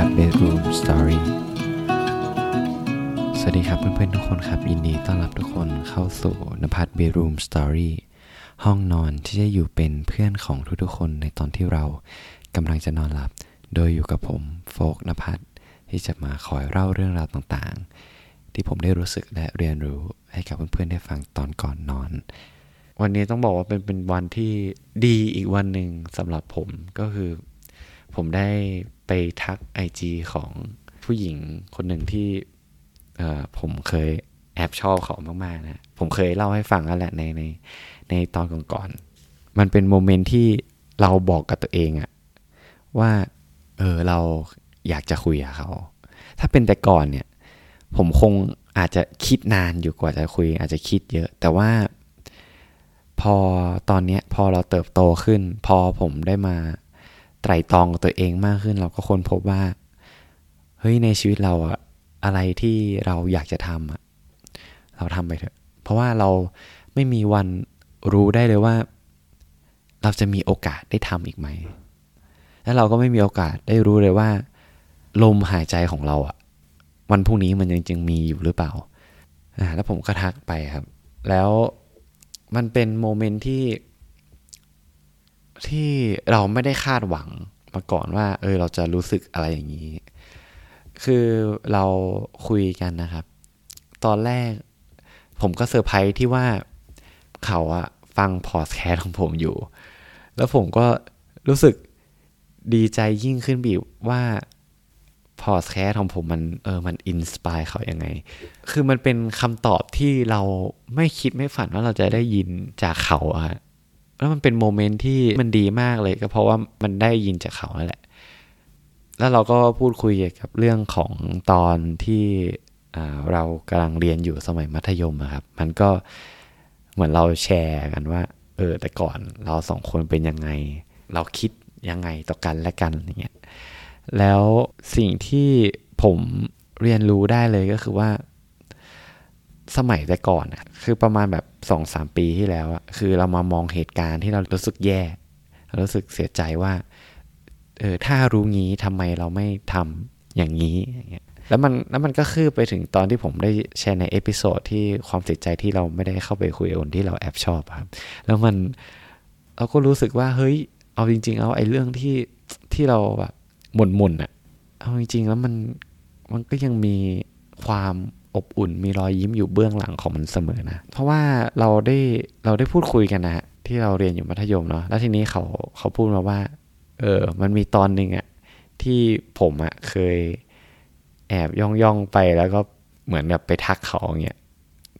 ภัทร Bedroom Story สวัสดีครับเพื่อนๆทุกคนครับ ยินดีต้อนรับทุกคนเข้าสู่นภัทร Bedroom Story ห้องนอนที่จะอยู่เป็นเพื่อนของทุกๆคนในตอนที่เรากำลังจะนอนหลับ โดยอยู่กับผมโฟกนภัทรที่จะมาคอยเล่าเรื่องราวต่างๆ ที่ผมได้รู้สึกและเรียนรู้ให้กับเพื่อนๆได้ฟังตอนก่อนนอน วันนี้ต้องบอกว่าเป็นเป็นวันที่ดีอีกวันหนึ่งสำหรับผมก็คือ ผมได้ไปทัก IG ของผู้หญิงคนหนึ่งที่เออผมเคยแอบชอบเขามากๆนะ ผมเคยเล่าให้ฟังแล้วแหละในในในตอนก่อนๆมันเป็นโมเมนต์ที่เราบอกกับตัวเองอะว่า เออเราอยากจะคุยกับเขา ถ้าเป็นแต่ก่อนเนี่ย ผมคงอาจจะคิดนานอยู่กว่าจะคุย อาจจะคิดเยอะ แต่ว่า พอตอนเนี้ยพอเราเติบโตขึ้น พอผมได้มา ไตร่ตรองกับตัวเองมากขึ้น เราก็ค้นพบว่า เฮ้ยในชีวิตเราอะอะไรที่เราอยากจะทำอะเราทำไปเถอะ เพราะว่าเราไม่มีวันรู้ได้เลยว่า เราจะมีโอกาสได้ทำอีกไหม และเราก็ไม่มีโอกาสได้รู้เลยว่า ลมหายใจของเราอะวันพรุ่งนี้มันยังจึงมีอยู่หรือเปล่า อ่า แล้วผมก็ทักไปครับ แล้วมันเป็น moment ที่ ที่เราไม่ได้คาดหวังมาก่อนว่า เออ เราจะรู้สึกอะไรอย่างนี้ คือเราคุยกันนะครับ ตอนแรก ผมก็เซอร์ไพรส์ที่ว่าเขาอะฟังพอดแคสต์ของผมอยู่ แล้วผมก็รู้สึกดีใจยิ่งขึ้นอีกว่าพอดแคสต์ของผมมันเออมัน inspire เขายังไง คือมันเป็นคำตอบที่เราไม่คิดไม่ฝันว่าเราจะได้ยินจากเขาอะ แล้วมันเป็น moment ที่มันดีมากเลยก็เพราะว่ามันได้ยินจากเขานั่นแหละ แล้วเราก็พูดคุยเกี่ยวกับเรื่องของตอนที่เรากำลังเรียนอยู่สมัยมัธยมครับ มันก็เหมือนเราแชร์กันว่า เออ แต่ก่อนเราสองคนเป็นยังไง เราคิดยังไงต่อกันและกันอย่างเงี้ยแล้วสิ่งที่ผมเรียนรู้ได้เลยก็คือว่า สมัยแต่ก่อนอะคือประมาณแบบสองสามปีที่แล้วอะคือเรามามองเหตุการณ์ที่เรารู้สึกแย่รู้สึกเสียใจว่าเออถ้ารู้งี้ทำไมเราไม่ทำอย่างนี้อย่างเงี้ยแล้วมันแล้วมันก็คือไปถึงตอนที่ผมได้แชร์ใน episode ที่ความเสียใจที่เราไม่ได้เข้าไปคุยกับคนที่เราแอบชอบครับ แล้วมันเราก็รู้สึกว่าเฮ้ย เอาจริง ๆ เอาไอ้เรื่องที่ที่เราแบบหม่นหม่นๆอะเอาจริง ๆ แล้วมันมันก็ยังมีความ อบอุ่นมีรอยยิ้มอยู่เบื้องหลังของมันเสมอนะ เพราะว่าเราได้เราได้พูดคุยกันนะฮะที่เราเรียนอยู่มัธยมเนาะแล้วทีนี้เขาเขาพูดมาว่า เออ มันมีตอนหนึ่งอะที่ผมอะเคยแอบย่องย่องไปแล้วก็เหมือนแบบไปทักเขาอย่างเงี้ย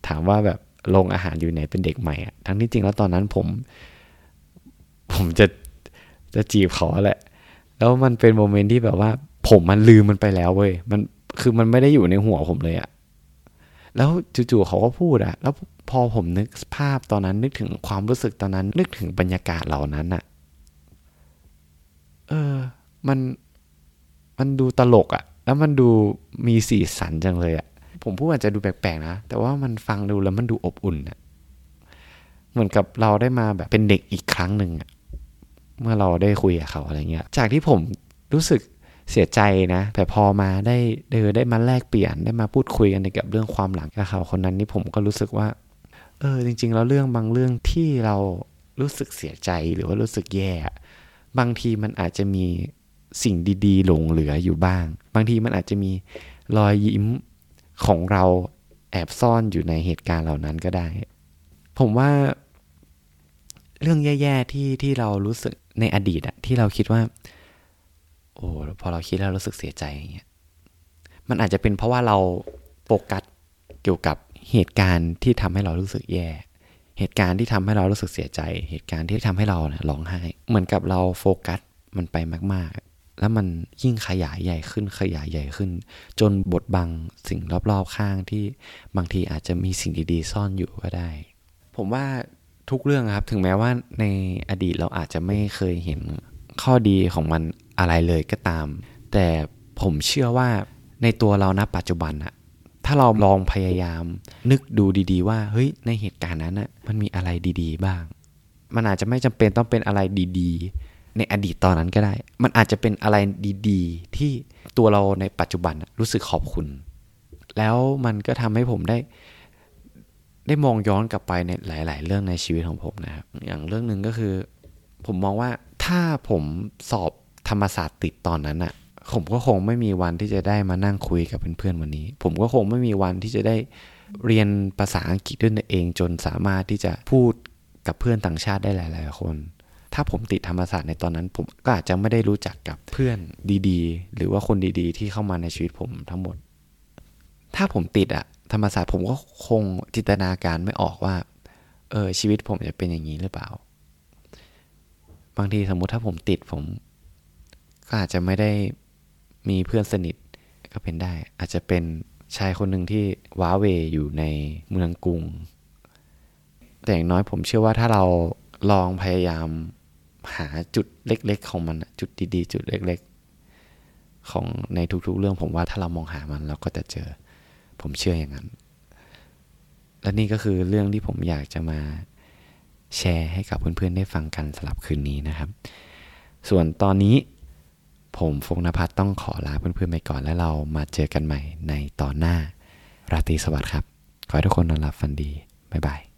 ถามว่าแบบโรงอาหารอยู่ไหนเป็นเด็กใหม่อะทั้งที่จริงแล้วตอนนั้นผม ผมจะจะจีบเขาแหละ แล้วมันเป็นโมเมนต์ที่แบบว่า ผมมันลืมมันไปแล้วเว้ยมันคือมันไม่ได้อยู่ในหัวผมเลยอะ แล้วจู่ๆเขาก็พูดอะแล้วพอผมนึกภาพตอนนั้นนึกถึงความรู้สึกตอนนั้น นึกถึงบรรยากาศเหล่านั้นอะเออ มันมันดูตลกอะแล้วมันดูมีสีสันจังเลยอะผมพูดอาจจะดูแปลกๆนะ แต่ว่ามันฟังดูแล้วมันดูอบอุ่นอะเหมือนกับเราได้มาแบบเป็นเด็กอีกครั้งหนึ่งอะเมื่อเราได้คุยกับเขาอะไรเงี้ย จากที่ผมรู้สึก เสียใจนะ แต่พอมาได้เดอได้มาแลกเปลี่ยนได้มาพูดคุยกันเกี่ยวกับเรื่องความหลังกับเขาคนนั้นนี่ผมก็รู้สึกว่า เออจริง ๆ แล้วเรื่องบางเรื่องที่เรารู้สึกเสียใจหรือว่ารู้สึกแย่ บางทีมันอาจจะมีสิ่งดีๆ หลงเหลืออยู่บ้าง บางทีมันอาจจะมีรอยยิ้มของเราแอบซ่อนอยู่ในเหตุการณ์เหล่านั้นก็ได้ ผมว่า เรื่องแย่ๆที่ที่เรารู้สึกในอดีตอะที่เราคิดว่า โอ้พอเราคิดแล้วรู้สึกเสียใจอย่างเงี้ยมันอาจจะเป็นเพราะว่าเราโฟกัสเกี่ยวกับเหตุการณ์ที่ทำให้เรารู้สึกแย่ เหตุการณ์ที่ทำให้เรารู้สึกเสียใจ เหตุการณ์ที่ทำให้เราเนี่ยร้องไห้ เหมือนกับเราโฟกัสมันไปมาก ๆ แล้วมันยิ่งขยายใหญ่ขึ้นขยายใหญ่ขึ้น จนบดบังสิ่งรอบๆข้างที่บางทีอาจจะมีสิ่งดีๆ ซ่อนอยู่ก็ได้ ผมว่าทุกเรื่องครับถึงแม้ว่าในอดีตเราอาจจะไม่เคยเห็นข้อดีของมัน อะไรเลยก็ตาม แต่ผมเชื่อว่าในตัวเราณปัจจุบันอะถ้าเราลองพยายาม นึกดูดีๆ ว่าเฮ้ยในเหตุการณ์นั้นอะมันมีอะไรดีๆ บ้าง มันอาจจะไม่จำเป็นต้องเป็นอะไรดีๆ ในอดีตตอนนั้นก็ได้ มันอาจจะเป็นอะไรดีๆ ที่ตัวเราในปัจจุบันรู้สึกขอบคุณ แล้วมันก็ทำให้ผมได้ ได้มองย้อนกลับไปในหลาย ๆ เรื่องในชีวิตของผมนะครับ อย่างเรื่องหนึ่งก็คือ ผมมองว่าถ้าผมสอบ ธรรมศาสตร์ติดตอนนั้นอะผมก็คงไม่มีวันที่จะได้มานั่งคุยกับเพื่อนๆวันนี้ ผมก็คงไม่มีวันที่จะได้เรียนภาษาอังกฤษด้วยตัวเอง จนสามารถที่จะพูดกับเพื่อนต่างชาติได้หลาย ๆ คน ถ้าผมติดธรรมศาสตร์ในตอนนั้น ผมก็อาจจะไม่ได้รู้จักกับเพื่อนดี ๆ หรือว่าคนดีๆ ที่เข้ามาในชีวิตผมทั้งหมด ถ้าผมติดอะธรรมศาสตร์ผมก็คงจินตนาการไม่ออกว่า เออชีวิตผมจะเป็นอย่างนี้หรือเปล่า บางทีสมมุติถ้าผมติดผม ก็อาจจะไม่ได้มีเพื่อนสนิทก็เป็นได้ อาจจะเป็นชายคนหนึ่งที่ว้าเวอยู่ในเมืองกรุง แต่อย่างน้อยผมเชื่อว่าถ้าเราลองพยายามหาจุดเล็ก ๆ ของมันจุดดีๆ จุดเล็ก ๆ ของในทุก ๆ เรื่องผมว่าถ้าเรามองหามันเราก็จะเจอ ผมเชื่ออย่างนั้น และนี่ก็คือเรื่องที่ผมอยากจะมาแชร์ให้กับเพื่อนๆได้ฟังกันสำหรับคืนนี้นะครับ ส่วนตอนนี้ ผมฟงนภัสต้องขอลาเพื่อนๆไปก่อนแล้วเรามาเจอกันใหม่ในตอนหน้า ราตรีสวัสดิ์ครับ ขอให้ทุกคนนอนหลับฝันดี บ๊ายบาย